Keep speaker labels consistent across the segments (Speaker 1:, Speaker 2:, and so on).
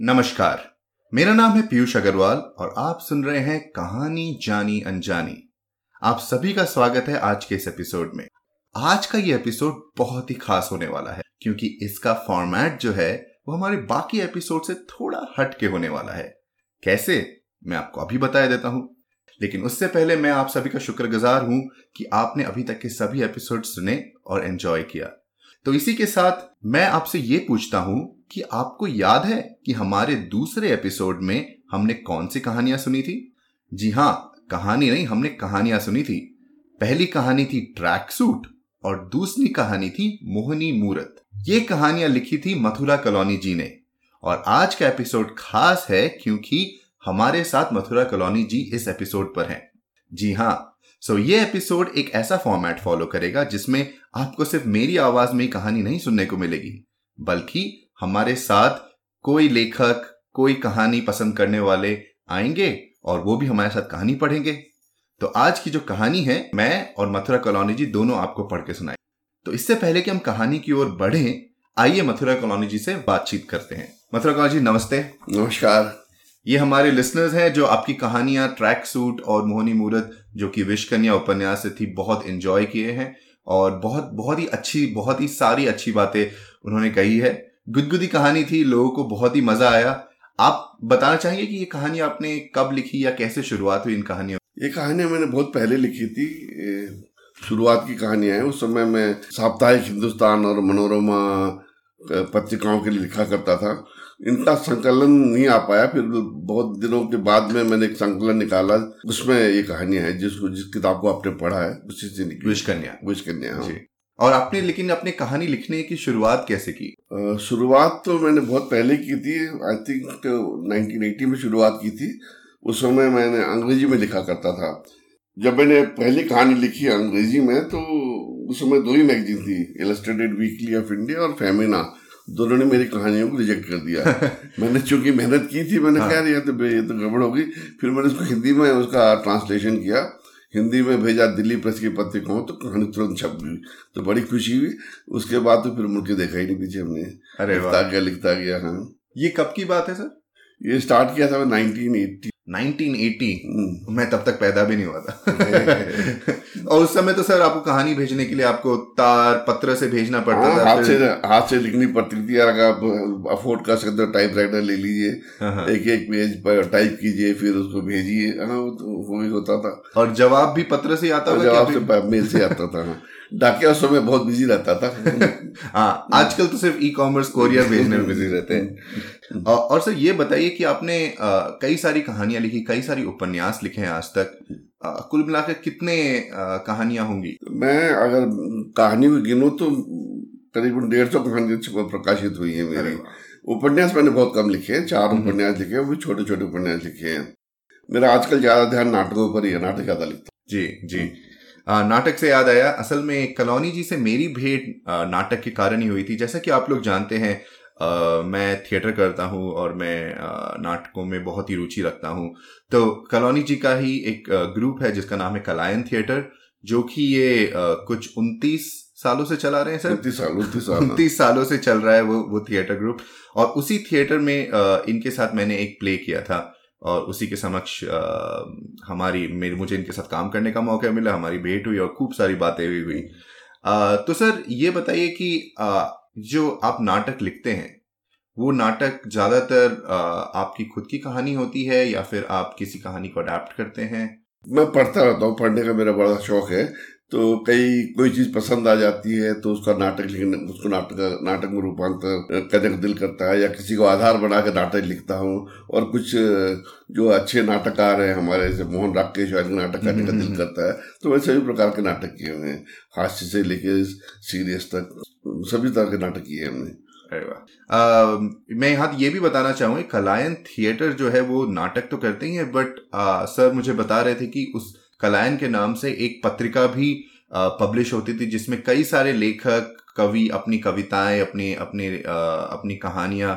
Speaker 1: नमस्कार। मेरा नाम है पीयूष अग्रवाल और आप सुन रहे हैं कहानी जानी अनजानी। आप सभी का स्वागत है आज के इस एपिसोड में। आज का ये एपिसोड बहुत ही खास होने वाला है, क्योंकि इसका फॉर्मेट जो है, वो हमारे बाकी एपिसोड से थोड़ा हट के होने वाला है। कैसे? मैं आपको अभी बताया देता हूँ। लेकिन उससे पहले मैं आप सभी का शुक्रगुजार हूँ कि आपने अभी तक के सभी एपिसोड सुने और एंजॉय किया। तो इसी के साथ मैं आपसे ये पूछता हूँ कि आपको याद है कि हमारे दूसरे एपिसोड में हमने कौन सी कहानियाँ सुनी थी? जी हाँ, कहानी नहीं, हमने कहानियाँ सुनी थी। पहली कहानी थी ट्रैक सूट और दूसरी कहानी थी मोहनी मूरत। ये कहानियाँ लिखी थी मथुरा कॉलोनी जी ने। और आज का एपिसोड खास है क्योंकि हमारे साथ मथुरा कॉलोनी जी इस एपिसोड पर हैं। जी हाँ सो ये एपिसोड एक ऐसा फॉर्मेट फॉलो करेगा जिसमें आपको सिर्फ़ मेरी आवाज़ में कहानी नहीं सुनने को मिलेगी, बल्कि हमारे साथ कोई लेखक कोई कहानी पसंद करने वाले आएँगे और वो भी हमारे साथ कहानी पढ़ेंगे। तो आज की जो कहानी है मैं और मथुरा कॉलोनी जी दोनों आपको पढ़ के सुनाए तो इससे पहले कि हम कहानी की ओर बढ़े आइए मथुरा कॉलोनी जी से बातचीत करते हैं। मथुरा कॉलोनी जी नमस्ते।
Speaker 2: नमस्कार।
Speaker 1: ये हमारे लिसनर्स हैं जो आपकी कहानियाँ ट्रैक सूट और मोहनी मूरत जो कि विश कन्या उपन्यास से थी बहुत इंजॉय किए हैं और बहुत बहुत ही अच्छी बहुत ही सारी अच्छी बातें उन्होंने कही है। गुदगुदी कहानी थी लोगों को बहुत ही मज़ा आया। आप बताना चाहेंगे कि ये कहानी आपने कब लिखी या कैसे शुरुआत हुई इन कहानियों
Speaker 2: ये कहानियाँ मैंने बहुत पहले लिखी थी। शुरुआत की कहानियाँ हैं। उस समय मैं साप्ताहिक हिंदुस्तान और मनोरमा पत्रिकाओं के लिए लिखा करता था। इनका संकलन नहीं आ पाया। फिर बहुत दिनों के बाद में मैंने एक संकलन निकाला उसमें ये कहानियाँ हैं जिस जिस किताब को आपने पढ़ा है उसी से
Speaker 1: निकली। विश कन्या
Speaker 2: विश कन्या हाँ
Speaker 1: और आपने लेकिन अपने कहानी लिखने की शुरुआत कैसे की?
Speaker 2: शुरुआत तो मैंने बहुत पहले की थी। आई थिंक नाइनटीन एटी में शुरुआत की थी। उस समय मैंने अंग्रेज़ी में लिखा करता था। जब मैंने पहली कहानी लिखी अंग्रेज़ी में तो उस समय दो ही मैगजीन थी इलस्ट्रेटेड वीकली ऑफ़ इंडिया और फेमिना दोनों ने मेरी कहानियों को रिजेक्ट कर दिया। मैंने चूँकि मेहनत की थी मैंने हाँ। कहा ये तो ये तो गड़बड़ होगी फिर मैंने उसको हिंदी में उसका ट्रांसलेशन किया। हिंदी में भेजा दिल्ली प्रेस की पत्रिकाओं तो कहानी तुरंत छप गई। तो बड़ी खुशी हुई। उसके बाद तो फिर मुड़ के देखा ही नहीं पीछे हमने। अरे लिखता गया लिखता गया हाँ।
Speaker 1: ये कब की बात है सर?
Speaker 2: ये स्टार्ट किया था मैं नाइनटीन एट्टी
Speaker 1: 1980 हम्म। मैं तब तक पैदा भी नहीं हुआ था। और उस समय तो सर आपको कहानी भेजने के लिए आपको तार पत्र से भेजना पड़ता हाँ, था
Speaker 2: हाथ से हाथ से लिखनी पड़ती थी यार अगर आप अफोर्ड कर सकते हो टाइप राइटर ले लीजिए हाँ, हाँ। एक एक पेज पर टाइप कीजिए फिर उसको भेजिए तो वो भी होता था।
Speaker 1: और जवाब भी पत्र से आता था
Speaker 2: जवाब से मेल से आता था डाकिया उस समय बहुत बिज़ी रहता था।
Speaker 1: हाँ आजकल तो सिर्फ़ ई कॉमर्स कोरियर भेजने में बिज़ी रहते हैं। और, सर ये बताइए कि आपने कई सारी कहानियाँ लिखी कई सारी उपन्यास लिखे हैं आज तक। कुल मिलाकर कितने कहानियाँ होंगी?
Speaker 2: मैं अगर कहानी को गिनू तो करीबन डेढ़ सौ कहानियाँ प्रकाशित हुई है मेरी। उपन्यास मैंने बहुत कम लिखे हैं चार हम्म। उपन्यास लिखे हैं वो भी छोटे छोटे उपन्यास लिखे हैं। मेरा आजकल ज़्यादा ध्यान नाटकों पर ही है नाटक ज़्यादा लिखता
Speaker 1: जी जी। आ, नाटक से याद आया असल में कलौनी जी से मेरी भेंट नाटक के कारण ही हुई थी। जैसा कि आप लोग जानते हैं मैं थिएटर करता हूँ और मैं नाटकों में बहुत ही रुचि रखता हूँ। तो कलोनी जी का ही एक ग्रुप है जिसका नाम है कलायन थिएटर जो कि ये कुछ उनतीस सालों से चला रहे हैं सर?
Speaker 2: उनतीस साल उनतीस
Speaker 1: साल। उनतीस सालों से चल रहा है वो वो थिएटर ग्रुप और उसी थिएटर में इनके साथ मैंने एक प्ले किया था और उसी के समक्ष हमारी मेरे मुझे इनके साथ काम करने का मौका मिला हमारी भेंट हुई और खूब सारी बातें भी हुई। तो सर ये बताइए कि जो आप नाटक लिखते हैं, वो नाटक ज़्यादातर आपकी खुद की कहानी होती है या फिर आप किसी कहानी को अडेप्ट करते हैं?
Speaker 2: मैं पढ़ता रहता हूँ, पढ़ने का मेरा बड़ा शौक है। तो कई कोई चीज़ पसंद आ जाती है तो उसका नाटक लिखने उसको नाटक नाटक में रूपांतर करने का दिल करता है या किसी को आधार बना के नाटक लिखता हूँ और कुछ जो अच्छे नाटककार हैं हमारे जैसे मोहन राकेश वाले नाटक करने का दिल हम्म, हम्म, करता है तो मैं सभी प्रकार के नाटक किए हुए हैं। हास्य से लेके सीरियस तक सभी तरह के नाटक किए हमने।
Speaker 1: आ, मैं यहाँ ये भी बताना चाहूँगा कलायन थिएटर जो है वो नाटक तो करते ही है बट आ, सर मुझे बता रहे थे कि उस कलायन के नाम से एक पत्रिका भी पब्लिश होती थी जिसमें कई सारे लेखक कवि अपनी कविताएँ अपनी अपनी अपनी कहानियाँ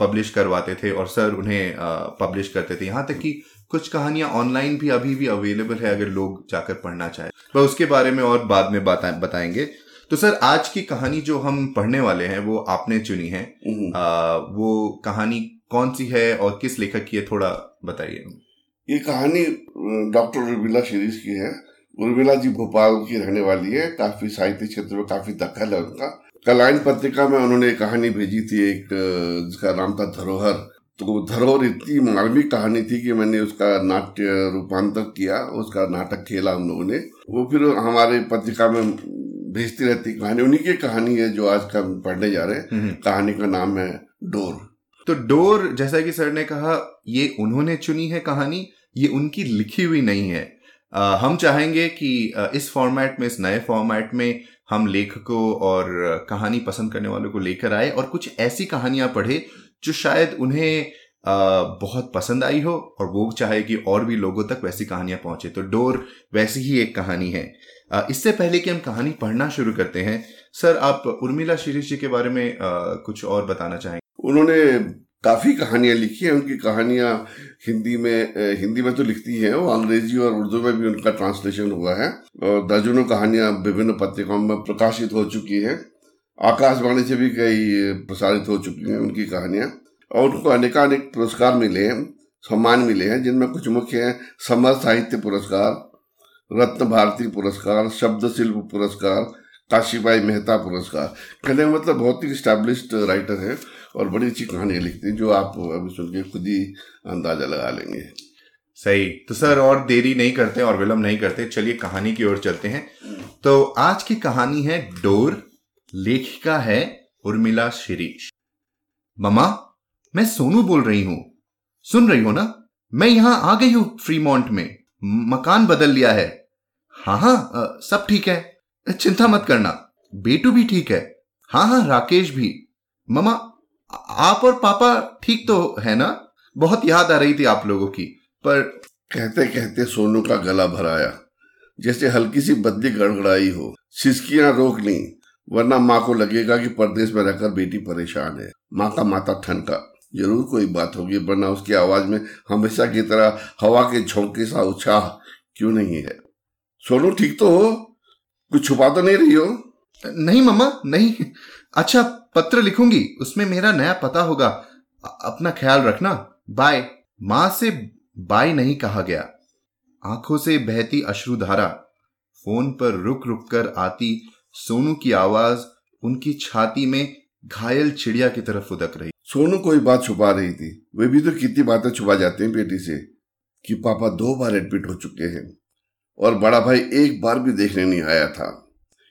Speaker 1: पब्लिश करवाते थे और सर उन्हें पब्लिश करते थे। यहाँ तक कि कुछ कहानियाँ ऑनलाइन भी अभी भी अवेलेबल है अगर लोग जाकर पढ़ना चाहे। तो उसके बारे में और बाद में बताएँगे। तो सर आज की कहानी जो हम पढ़ने वाले हैं वो आपने चुनी है। आ, हम्म। वो कहानी कौन सी है और किस लेखक की है थोड़ा बताइए।
Speaker 2: ये कहानी डॉक्टर उर्मिला शिरीष की है। उर्मिला जी भोपाल की रहने वाली है। काफ़ी साहित्य क्षेत्र में काफ़ी दखल है उनका। कलाइन पत्रिका में उन्होंने एक कहानी भेजी थी एक जिसका नाम था धरोहर। तो धरोहर इतनी मार्मिक कहानी थी कि मैंने उसका नाट्य रूपांतर किया उसका नाटक खेला हम लोगों ने। वो फिर हमारे पत्रिका में भेजती रहती कहानी। उन्हीं की कहानी है जो आज का पढ़ने जा रहे हैं। हम्म। कहानी का नाम है डोर।
Speaker 1: तो डोर जैसा कि सर ने कहा ये उन्होंने चुनी है कहानी ये उनकी लिखी हुई नहीं है। आ, हम चाहेंगे कि इस फॉर्मेट में इस नए फॉर्मेट में हम लेखकों और कहानी पसंद करने वालों को लेकर आए और कुछ ऐसी कहानियाँ पढ़े जो शायद उन्हें आ, बहुत पसंद आई हो और वो चाहे कि और भी लोगों तक वैसी कहानियाँ पहुँचे। तो डोर वैसी ही एक कहानी है। इससे पहले कि हम कहानी पढ़ना शुरू करते हैं सर आप उर्मिला शिरीष जी के बारे में आ, कुछ और बताना चाहेंगे?
Speaker 2: उन्होंने काफ़ी कहानियाँ लिखी हैं। उनकी कहानियाँ हिंदी में हिंदी में तो लिखती हैं वो, अंग्रेज़ी और उर्दू में भी उनका ट्रांसलेशन हुआ है। और दर्जनों कहानियाँ विभिन्न पत्रिकाओं में प्रकाशित हो चुकी हैं। आकाशवाणी से भी कई प्रसारित हो चुकी हैं उनकी कहानियाँ। और उनको अनेकानेक पुरस्कार मिले हैं, सम्मान मिले हैं, जिनमें कुछ मुख्य हैं। समर साहित्य पुरस्कार, रत्न भारती पुरस्कार, शब्द शिल्प पुरस्कार काशीबाई मेहता पुरस्कार। कहने का मतलब बहुत ही स्टैब्लिश्ड राइटर है और बड़ी अच्छी कहानियाँ लिखते हैं जो आप अभी सुन के खुद ही अंदाज़ा लगा लेंगे।
Speaker 1: सही। तो सर, और देरी नहीं करते और विलंब नहीं करते, चलिए कहानी की ओर चलते हैं। तो आज की कहानी है डोर, लेखिका है उर्मिला शिरीष। ममा मैं सोनू बोल रही हूँ। सुन रही हो ना? मैं यहाँ आ गई हूँ फ्रीमोंट में। मकान बदल लिया है। हाँ हाँ सब ठीक है। चिंता मत करना। बेटू भी ठीक है। हाँ हाँ राकेश भी। ममा आप और पापा ठीक तो है ना? बहुत याद आ रही थी आप लोगों की, पर
Speaker 2: कहते कहते सोनू का गला भराया। जैसे हल्की सी बदली गड़गड़ाई हो। सिसकियाँ रोक ली, वरना माँ को लगेगा कि परदेश में रहकर बेटी परेशान है। माँ का माता ठनका। ज़रूर कोई बात होगी, वरना उसकी आवाज़ में हमेशा की तरह हवा के झोंके सा उत्साह क्यों नहीं है? सोनू ठीक तो हो? कुछ छुपा तो नहीं रही हो?
Speaker 1: नहीं, मम्मा, नहीं। अच्छा पत्र लिखूँगी, उसमें मेरा नया पता होगा। अपना ख्याल रखना। बाय। माँ से बाय नहीं कहा गया। आँखों से बहती अश्रुधारा फ़ोन पर रुक रुक कर आती सोनू की आवाज़ उनकी छाती में घायल चिड़िया की तरफ़ उदक रही।
Speaker 2: सोनू कोई बात छुपा रही थी। वे भी तो कितनी बातें छुपा जाते हैं बेटी से कि पापा दो बार एडमिट हो चुके हैं। और बड़ा भाई एक बार भी देखने नहीं आया था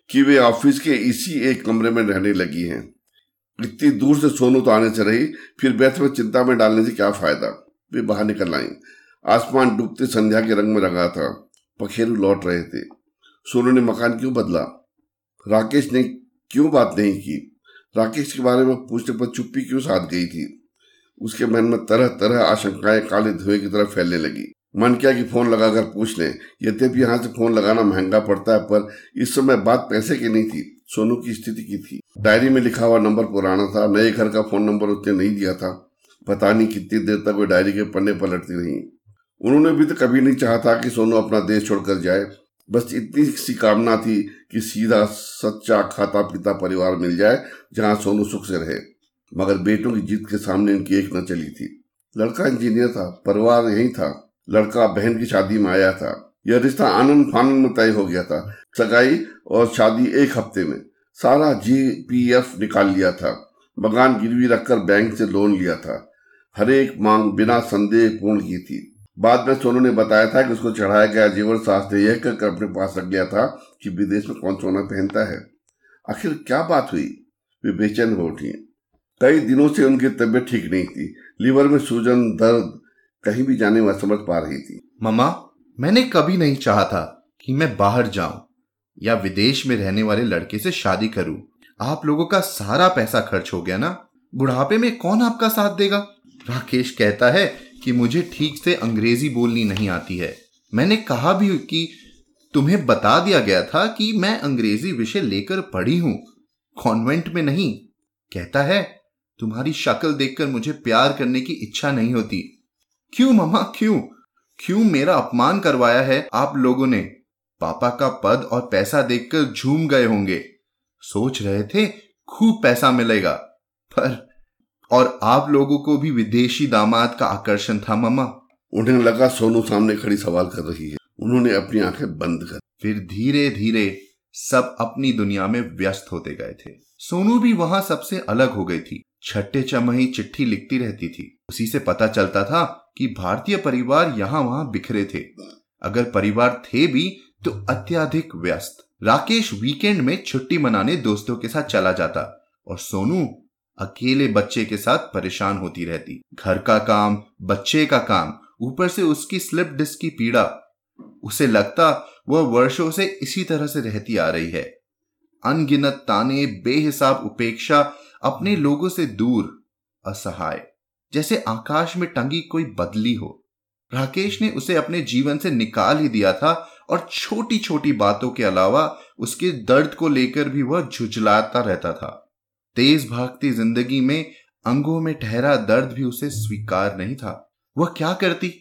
Speaker 2: कि वे ऑफ़िस के इसी एक कमरे में रहने लगी हैं। इतनी दूर से सोनू तो आने से रही, फिर व्यर्थ में चिंता में डालने से क्या फ़ायदा? वे बाहर निकल आई। आसमान डूबते संध्या के रंग में रंगा था। पखेरु लौट रहे थे। सोनू ने मकान क्यों बदला? राकेश ने क्यों बात नहीं की? राकेश के बारे में पूछने पर चुप्पी क्यों साध गई थी? उसके मन में तरह तरह आशंकाएँ काले धुएँ की तरफ़ फैलने लगी। मन किया कि फ़ोन लगाकर पूछ लें। यद्यपि यहाँ से फ़ोन लगाना महँगा पड़ता है, पर इस समय बात पैसे की नहीं थी, सोनू की स्थिति की थी। डायरी में लिखा हुआ नंबर पुराना था, नए घर का फ़ोन नंबर उसने नहीं दिया था। पता नहीं कितनी देर तक वो डायरी के पन्ने पलटती रही। उन्होंने भी तो कभी नहीं चाहा था कि सोनू अपना देश छोड़कर जाए। बस इतनी सी कामना थी कि सीधा सच्चा खाता पीता परिवार मिल जाए, जहाँ सोनू सुख से रहे। मगर बेटों की जीत के सामने इनकी एक न चली थी। लड़का इंजीनियर था, परिवार यही था। लड़का बहन की शादी में आया था। यह रिश्ता आनंद फानंद में तय हो गया था। सगाई और शादी एक हफ़्ते में। सारा जी पी एफ़ निकाल लिया था। मकान गिरवी रखकर बैंक से लोन लिया था। हर एक मांग बिना संदेह पूर्ण की थी। बाद में सोनू ने बताया था कि उसको चढ़ाया गया जीवन शास्त्र यह कहकर अपने पास रख गया था कि विदेश में कौन सोना पहनता है। आखिर क्या बात हुई? वे बेचैन हो उठी। कई दिनों से उनकी तबीयत ठीक नहीं थी। लीवर में सूजन, दर्द कहीं भी जाने में समझ पा रही थी।
Speaker 1: ममा मैंने कभी नहीं चाहा था कि मैं बाहर जाऊँ या विदेश में रहने वाले लड़के से शादी करूँ। आप लोगों का सारा पैसा खर्च हो गया ना? बुढ़ापे में कौन आपका साथ देगा? राकेश कहता है कि मुझे ठीक से अंग्रेज़ी बोलनी नहीं आती है। मैंने कहा भी कि तुम्हें बता दिया गया था कि मैं अंग्रेज़ी विषय लेकर पढ़ी हूँ। कॉन्वेंट में नहीं। कहता है, तुम्हारी शक्ल देखकर मुझे प्यार करने की इच्छा नहीं होती। क्यों ममा क्यों? क्यों मेरा अपमान करवाया है आप लोगों ने? पापा का पद और पैसा देखकर झूम गए होंगे। सोच रहे थे खूब पैसा मिलेगा पर और आप लोगों को भी विदेशी दामाद का आकर्षण था मामा।
Speaker 2: उन्हें लगा सोनू सामने खड़ी सवाल कर रही है। उन्होंने अपनी आँखें बंद कर
Speaker 1: फिर धीरे धीरे सब अपनी दुनिया में व्यस्त होते गए थे। सोनू भी वहाँ सबसे अलग हो गई थी। छठे चमही चिट्ठी लिखती रहती थी। उसी से पता चलता था कि भारतीय परिवार यहाँ वहाँ बिखरे थे। अगर परिवार थे भी तो अत्याधिक व्यस्त। राकेश वीकेंड में छुट्टी मनाने दोस्तों के साथ चला जाता और सोनू अकेले बच्चे के साथ परेशान होती रहती। घर का काम, बच्चे का काम, ऊपर से उसकी स्लिप डिस्क की पीड़ा, उसे लगता वह वर्षों से इसी तरह से रहती आ रही है। अनगिनत ताने, बेहिसाब उपेक्षा, अपने लोगों से दूर, असहाय। जैसे आकाश में टंगी कोई बदली हो। राकेश ने उसे अपने जीवन से निकाल ही दिया था और छोटी छोटी बातों के अलावा उसके दर्द को लेकर भी वह झुझलाता रहता था। तेज भागती ज़िंदगी में अंगों में ठहरा दर्द भी उसे स्वीकार नहीं था। वह क्या करती?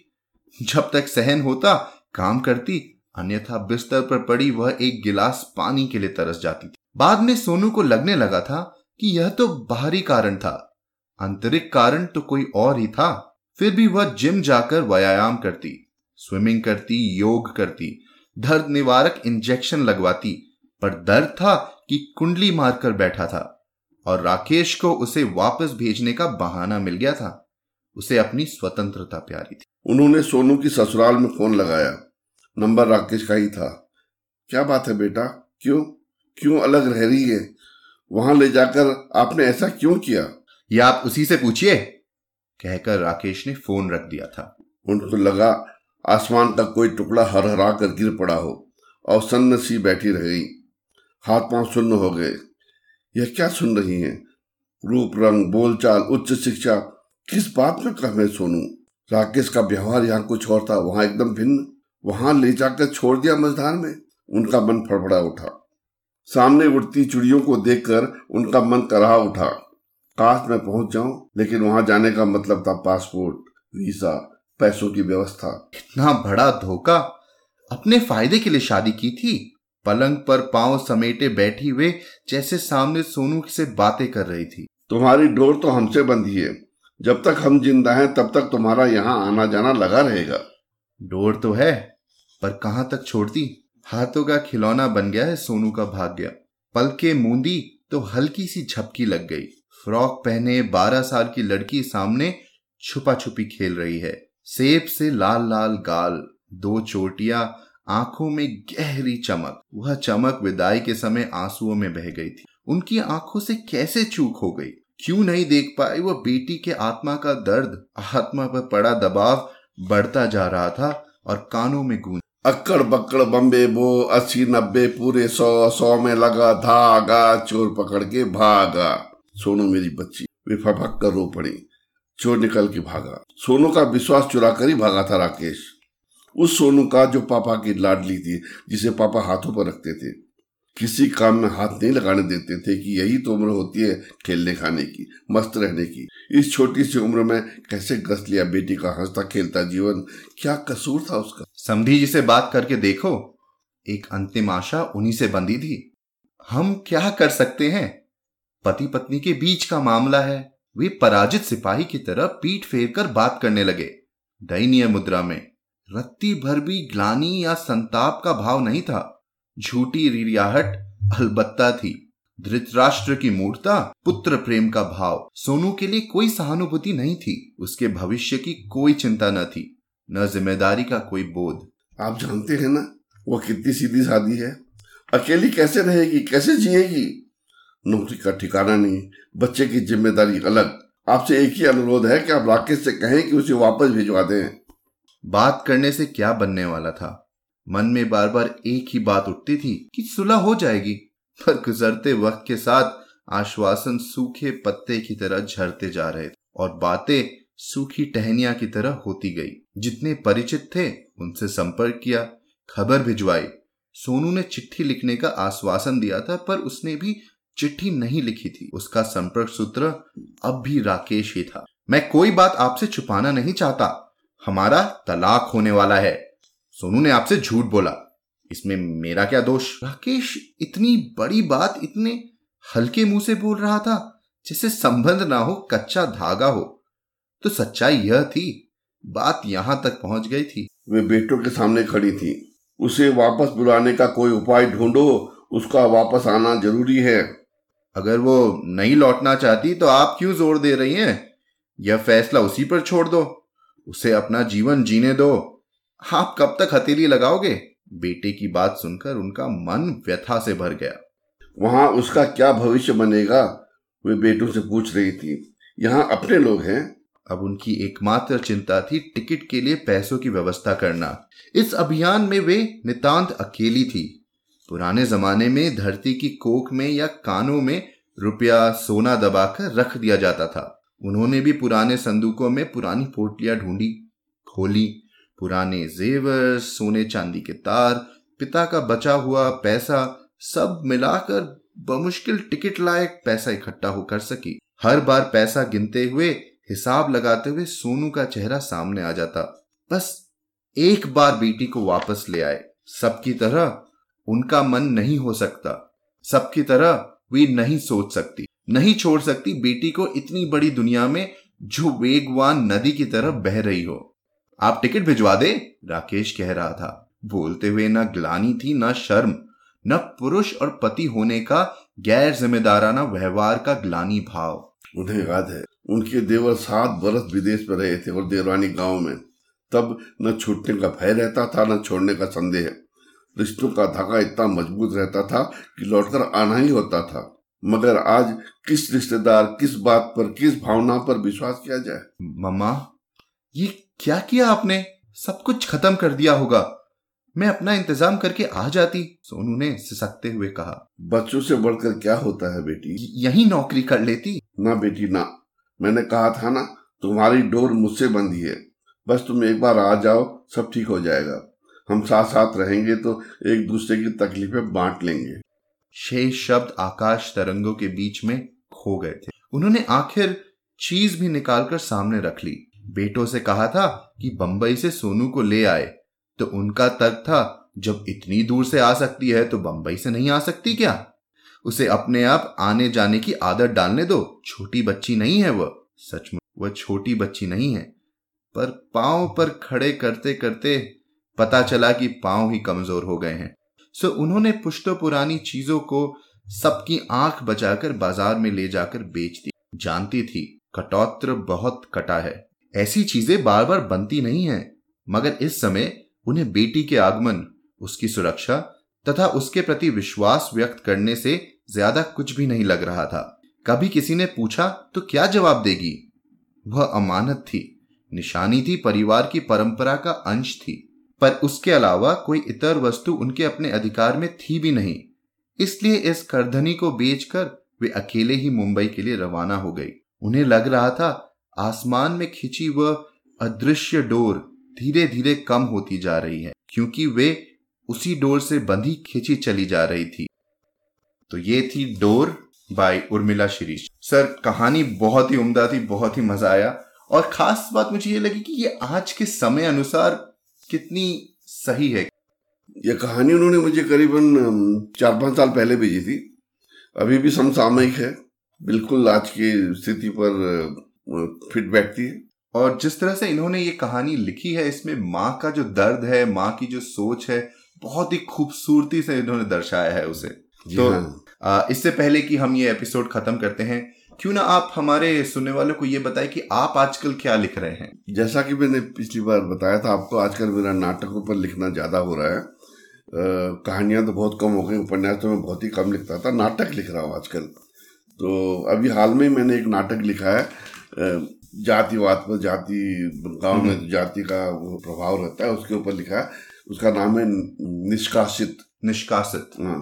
Speaker 1: जब तक सहन होता, काम करती, अन्यथा बिस्तर पर पड़ी वह एक गिलास पानी के लिए तरस जाती थी। बाद में सोनू को लगने लगा था कि यह तो बाहरी कारण था। आंतरिक कारण तो कोई और ही था। फिर भी वह जिम जाकर व्यायाम करती, स्विमिंग करती, योग करती दर्द निवारक इंजेक्शन लगवाती, पर दर्द था कि कुंडली मारकर बैठा था और राकेश को उसे वापस भेजने का बहाना मिल गया था। उसे अपनी स्वतंत्रता प्यारी थी।
Speaker 2: उन्होंने सोनू की ससुराल में फ़ोन लगाया। नंबर राकेश का ही था। क्या बात है बेटा? क्यों? क्यों अलग रह रही है? वहाँ ले जाकर आपने ऐसा क्यों किया?
Speaker 1: ये आप उसी से पूछिए? कहकर राकेश ने फ़ोन रख दिया था।
Speaker 2: उनको लगा आसमान तक कोई टुकड़ा हर हरा कर गिर पड़ा हो, और सन्न सी बैठी रह गई। हाथ पाँव सुन्न हो गए। यह क्या सुन रही हैं? रूप, रंग, बोलचाल, उच्च शिक्षा, किस बात में कम है सोनू? राकेश का व्यवहार यहाँ कुछ और था, वहाँ एकदम भिन्न। वहाँ ले जाकर छोड़ दिया मझधार में। उनका मन फड़फड़ा उठा। सामने उड़ती चिड़ियों को देखकर उनका मन कराह उठा। काश मैं पहुँच जाऊँ लेकिन वहाँ जाने का मतलब था पासपोर्ट वीज़ा पैसों की व्यवस्था।
Speaker 1: इतना बड़ा धोखा? अपने फ़ायदे के लिए शादी की थी? पलंग पर पाँव समेटे बैठी हुए जैसे सामने सोनू से बातें कर रही थी।
Speaker 2: तुम्हारी डोर तो हमसे बंधी है। जब तक हम ज़िंदा हैं तब तक तुम्हारा यहाँ आना जाना लगा रहेगा।
Speaker 1: डोर तो है पर कहाँ तक छोड़ती? हाथों का खिलौना बन गया है सोनू का भाग्य। पल के मूंदी तो हल्की सी झपकी लग गई। फ्रॉक पहने बारह साल की लड़की सामने छुपा छुपी खेल रही है। सेब से लाल लाल गाल, दो चोटियाँ, आँखों में गहरी चमक। वह चमक विदाई के समय आंसुओं में बह गई थी। उनकी आँखों से कैसे चूक हो गई? क्यों नहीं देख पाई वह बेटी के आत्मा का दर्द? आत्मा पर पड़ा दबाव बढ़ता जा रहा था और कानों में गूंज
Speaker 2: अक्कड़ बक्कड़ बम्बे बो, अस्सी नब्बे पूरे सौ सौ में लगा, धागा, चोर पकड़ के भागा। सोनू मेरी बच्ची। वे फपक कर रो पड़ी। चोर निकल के भागा। सोनू का विश्वास चुरा कर ही भागा था राकेश। उस सोनू का जो पापा की लाडली थी, जिसे पापा हाथों पर रखते थे, किसी काम में हाथ नहीं लगाने देते थे कि यही तो उम्र होती है खेलने खाने की, मस्त रहने की। इस छोटी सी उम्र में कैसे गस लिया बेटी का हंसता खेलता जीवन? क्या कसूर था उसका?
Speaker 1: समधी जी से बात करके देखो। एक अंतिम आशा उन्हीं से बंधी थी। हम क्या कर सकते हैं? पति पत्नी के बीच का मामला है। वे पराजित सिपाही की तरह पीठ फेर कर बात करने लगे, दयनीय मुद्रा में। रत्ती भर भी ग्लानी या संताप का भाव नहीं था। झूठी रिरियाहट अलबत्ता थी। धृतराष्ट्र की मूर्ता, पुत्र प्रेम का भाव, सोनू के लिए कोई सहानुभूति नहीं थी। उसके भविष्य की कोई चिंता न थी। न ज़िम्मेदारी का कोई बोध।
Speaker 2: आप जानते हैं ना, वो कितनी सीधी सादी है। अकेली कैसे रहेगी, कैसे जिएगी? नौकरी का ठिकाना नहीं, बच्चे की ज़िम्मेदारी अलग। आपसे एक ही अनुरोध है कि आप राकेश से कहें कि उसे वापस भिजवा दें।
Speaker 1: बात करने से क्या बनने वाला था? मन में बार बार एक ही बात उठती थी कि सुलह हो जाएगी, पर गुजरते वक्त के साथ आश्वासन सूखे पत्ते की तरह झरते जा रहे थे और बातें सूखी टहनिया की तरह होती गई। जितने परिचित थे, उनसे संपर्क किया, खबर भिजवाई। सोनू ने चिट्ठी लिखने का आश्वासन दिया था, पर उसने भी चिट्ठी नहीं लिखी थी। उसका संपर्क सूत्र अब भी राकेश ही था। मैं कोई बात आपसे छुपाना नहीं चाहता। हमारा तलाक होने वाला है। सोनू ने आपसे झूठ बोला। इसमें मेरा क्या दोष? राकेश, इतनी बड़ी बात इतने हल्के मुँह से बोल रहा था जिसे संबंध ना हो, कच्चा धागा हो। तो सच्चाई यह थी, बात यहाँ तक पहुँच गई थी।
Speaker 2: वे बेटों के सामने खड़ी थी। उसे वापस बुलाने का कोई उपाय ढूंढो, उसका वापस आना ज़रूरी है।
Speaker 1: अगर वो नहीं लौटना चाहती तो आप क्यों ज़ोर दे रही हैं? यह फैसला उसी पर छोड़ दो। उसे अपना जीवन जीने दो। आप कब तक हथेली लगाओगे? बेटे की बात सुनकर उनका मन व्यथा से भर गया।
Speaker 2: वहाँ उसका क्या भविष्य बनेगा वे बेटों से पूछ रही थी। यहाँ अपने लोग हैं।
Speaker 1: अब उनकी एकमात्र चिंता थी टिकट के लिए पैसों की व्यवस्था करना। इस अभियान में वे नितांत अकेली थी। पुराने जमाने में धरती की कोख में या कानों में रुपया सोना दबाकर रख दिया जाता था। उन्होंने भी पुराने संदूकों में पुरानी पोटलियाँ ढूंढी, खोली, पुराने जेवर, सोने चांदी के तार, पिता का बचा हुआ पैसा, सब मिलाकर बमुश्किल टिकट लायक पैसा इकट्ठा होकर सकी। हर बार पैसा गिनते हुए, हिसाब लगाते हुए सोनू का चेहरा सामने आ जाता। बस एक बार बेटी को वापस ले आए। सबकी तरह उनका मन नहीं हो सकता। सबकी तरह वे नहीं सोच सकती, नहीं छोड़ सकती बेटी को इतनी बड़ी दुनिया में जो वेगवान नदी की तरह बह रही हो। आप टिकट भिजवा दे, राकेश कह रहा था। बोलते हुए ना ग्लानी थी, ना शर्म, न पुरुष और पति होने का गैर जिम्मेदाराना व्यवहार का ग्लानी भाव।
Speaker 2: उन्हें याद है, उनके देवर सात बरस विदेश में रहे थे और देवरानी गाँव में। तब न छूटने का भय रहता था, न छोड़ने का संदेह। रिश्तों का धागा इतना मज़बूत रहता था कि लौटकर आना ही होता था। मगर आज किस रिश्तेदार किस बात पर किस भावना पर विश्वास किया जाए?
Speaker 1: मम्मा ये क्या किया आपने? सब कुछ खत्म कर दिया होगा। मैं अपना इंतज़ाम करके आ जाती सोनू ने सिसकते हुए कहा।
Speaker 2: बच्चों से बढ़कर क्या होता है बेटी?
Speaker 1: यही नौकरी कर लेती।
Speaker 2: ना बेटी ना। मैंने कहा था ना तुम्हारी डोर मुझसे बंदी है। बस तुम एक बार आ जाओ सब ठीक हो जाएगा। हम साथ साथ रहेंगे तो एक दूसरे की तकलीफें बांट लेंगे।
Speaker 1: शेष शब्द आकाश तरंगों के बीच में खो गए थे। उन्होंने आखिर चीज़ भी निकालकर सामने रख ली। बेटों से कहा था कि बंबई से सोनू को ले आए तो उनका तर्क था, जब इतनी दूर से आ सकती है तो बंबई से नहीं आ सकती क्या? उसे अपने आप आने जाने की आदत डालने दो, छोटी बच्ची नहीं है वह। सचमुच, वह छोटी बच्ची नहीं है, पर पाँव पर खड़े करते करते पता चला कि पाँव ही कमज़ोर हो गए हैं। सो उन्होंने पुश्तो पुरानी चीज़ों को सबकी आँख बचाकर बाज़ार में ले जाकर बेच दी। जानती थी, कटौत्र बहुत कटा है। ऐसी चीज़ें बार बार बनती नहीं है। मगर इस समय उन्हें बेटी के आगमन, उसकी सुरक्षा तथा उसके प्रति विश्वास व्यक्त करने से ज़्यादा कुछ भी नहीं लग रहा था। कभी किसी ने पूछा तो क्या जवाब देगी? वह अमानत थी। निशानी थी परिवार की परंपरा का अंश थी। पर उसके अलावा कोई इतर वस्तु उनके अपने अधिकार में थी भी नहीं। इसलिए इस करधनी को बेचकर वे अकेले ही मुंबई के लिए रवाना हो गई। उन्हें लग रहा था, आसमान में खिंची वह अदृश्य डोर धीरे धीरे कम होती जा रही है, क्योंकि वे उसी डोर से बंधी खींची चली जा रही थी। तो ये थी door by Urmila Shirish. Sir, कहानी बहुत ही उम्दा थी, बहुत ही मज़ा आया। और खास बात मुझे ये लगी कि ये आज के समय अनुसार कितनी सही है?
Speaker 2: यह कहानी उन्होंने मुझे करीबन चार पाँच साल पहले भेजी थी। अभी भी समसामयिक है। बिल्कुल आज की स्थिति पर फिट बैठती है।
Speaker 1: और जिस तरह से इन्होंने ये कहानी लिखी है इसमें माँ का जो दर्द है माँ की जो सोच है बहुत ही खूबसूरती से इन्होंने दर्शाया है उसे। तो हाँ। इससे पहले कि हम ये एपिसोड खत्म करते हैं क्यों ना आप हमारे सुनने वालों को ये बताएँ कि आप आजकल क्या लिख रहे हैं?
Speaker 2: जैसा कि मैंने पिछली बार बताया था आपको आजकल मेरा नाटकों पर लिखना ज़्यादा हो रहा है। कहानियाँ तो बहुत कम हो गई उपन्यास तो मैं बहुत ही कम लिखता था नाटक लिख रहा हूँ आजकल। तो अभी हाल में मैंने एक नाटक लिखा है जातिवाद पर जाति गाँव में हम्म। जाति का प्रभाव रहता है उसके ऊपर लिखा है। उसका नाम है निष्कासित।
Speaker 1: निष्कासित।
Speaker 2: हाँ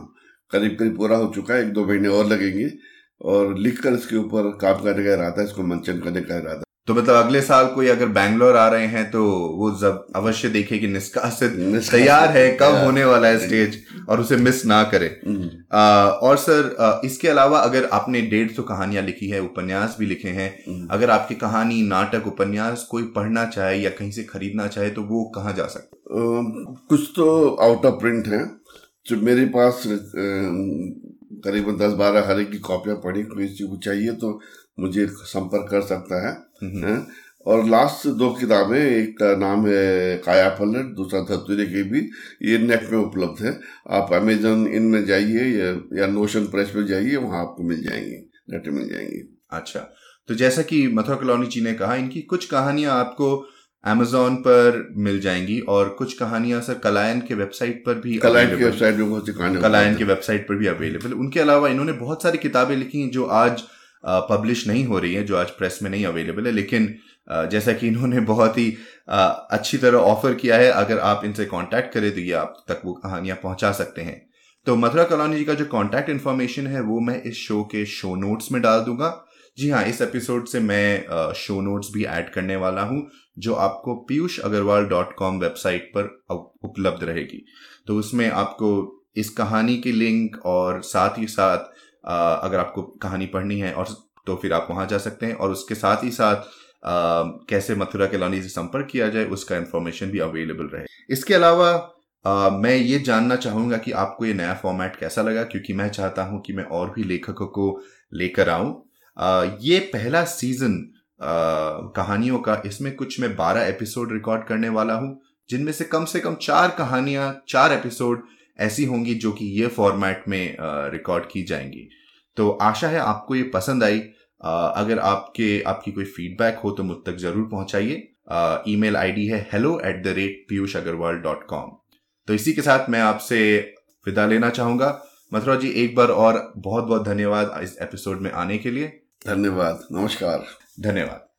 Speaker 2: करीब करीब पूरा हो चुका है एक दो महीने और लगेंगे। और लिखकर इसके ऊपर काम करने का इरादा है इसको मंचन करने का इरादा।
Speaker 1: तो मतलब अगले साल कोई अगर बैंगलोर आ रहे हैं तो वो जब अवश्य देखे कि निष्कासित तैयार है कब होने वाला है स्टेज और उसे मिस ना करे। हम्म। आ, और सर आ, इसके अलावा अगर आपने डेढ़ सौ कहानियाँ लिखी है उपन्यास भी लिखे हैं हम्म। अगर आपकी कहानी नाटक उपन्यास कोई पढ़ना चाहे या कहीं से खरीदना चाहे तो वो कहाँ जा सकते
Speaker 2: कुछ तो आउट ऑफ़ प्रिंट है। जो मेरे पास करीबन दस बारह हर एक की कॉपियाँ पढ़ी किसी को चाहिए तो मुझे संपर्क कर सकता है। और लास्ट दो किताबें एक का नाम है काया पलट दूसरा धतुरे की भी ये नेट में उपलब्ध है। आप अमेजन इन में जाइए या, या नोशन प्रेस पे जाइए वहाँ आपको मिल जाएँगी नेट में मिल जाएँगी।
Speaker 1: अच्छा तो जैसा कि मथुरा कॉलोनी जी ने कहा इनकी कुछ कहानियाँ आपको अमेजोन पर मिल जाएँगी और कुछ कहानियाँ सर कलायन के वेबसाइट पर भी
Speaker 2: कलायन की वेबसाइट में बहुत सी कहानियाँ
Speaker 1: कलायन की वेबसाइट पर भी अवेलेबल उनके अलावा इन्होंने बहुत सारी किताबें लिखी हैं जो आज पब्लिश नहीं हो रही है जो आज प्रेस में नहीं अवेलेबल है। लेकिन जैसा कि इन्होंने बहुत ही अच्छी तरह ऑफ़र किया है अगर आप इनसे कांटेक्ट करें तो ये आप तक वो कहानियाँ पहुँचा सकते हैं। तो मथुरा कॉलोनी जी का जो कांटेक्ट इन्फॉर्मेशन है वो मैं इस शो के शो नोट्स में डाल दूँगा। जी हाँ इस एपिसोड से मैं शो नोट्स भी ऐड करने वाला हूँ। जो आपको Piyush Agarwal dot com website पर उपलब्ध रहेगी। तो उसमें आपको इस कहानी की लिंक और साथ ही साथ अगर आपको कहानी पढ़नी है और तो फिर आप वहाँ जा सकते हैं और उसके साथ ही साथ अ, कैसे मथुरा कॉलोनी से संपर्क किया जाए उसका इंफॉर्मेशन भी अवेलेबल रहे। इसके अलावा अ, मैं ये जानना चाहूँगा कि आपको ये नया फॉर्मेट कैसा लगा? क्योंकि मैं चाहता हूँ कि मैं और भी लेखकों को लेकर आऊँ। ये पहला सीज़न कहानियों का इसमें कुछ मैं बारह एपिसोड रिकॉर्ड करने वाला हूँ, जिनमें से कम से कम चार कहानियाँ, चार एपिसोड ऐसी होंगी जो कि ये फॉर्मेट में रिकॉर्ड की जाएँगी। तो आशा है आपको ये पसंद आई। अगर आपके, आपकी कोई फीडबैक हो तो मुझ तक ज़रूर पहुंचाइए। ईमेल आईडी है hello at the rate Piyush Agarwal dot com तो इसी के साथ मैं आपसे विदा लेना चाहूँगा। मथुरा जी, एक बार और बहुत बहुत धन्यवाद इस एपिसोड में आने के लिए।
Speaker 2: धन्यवाद, नमस्कार।
Speaker 1: धन्यवाद।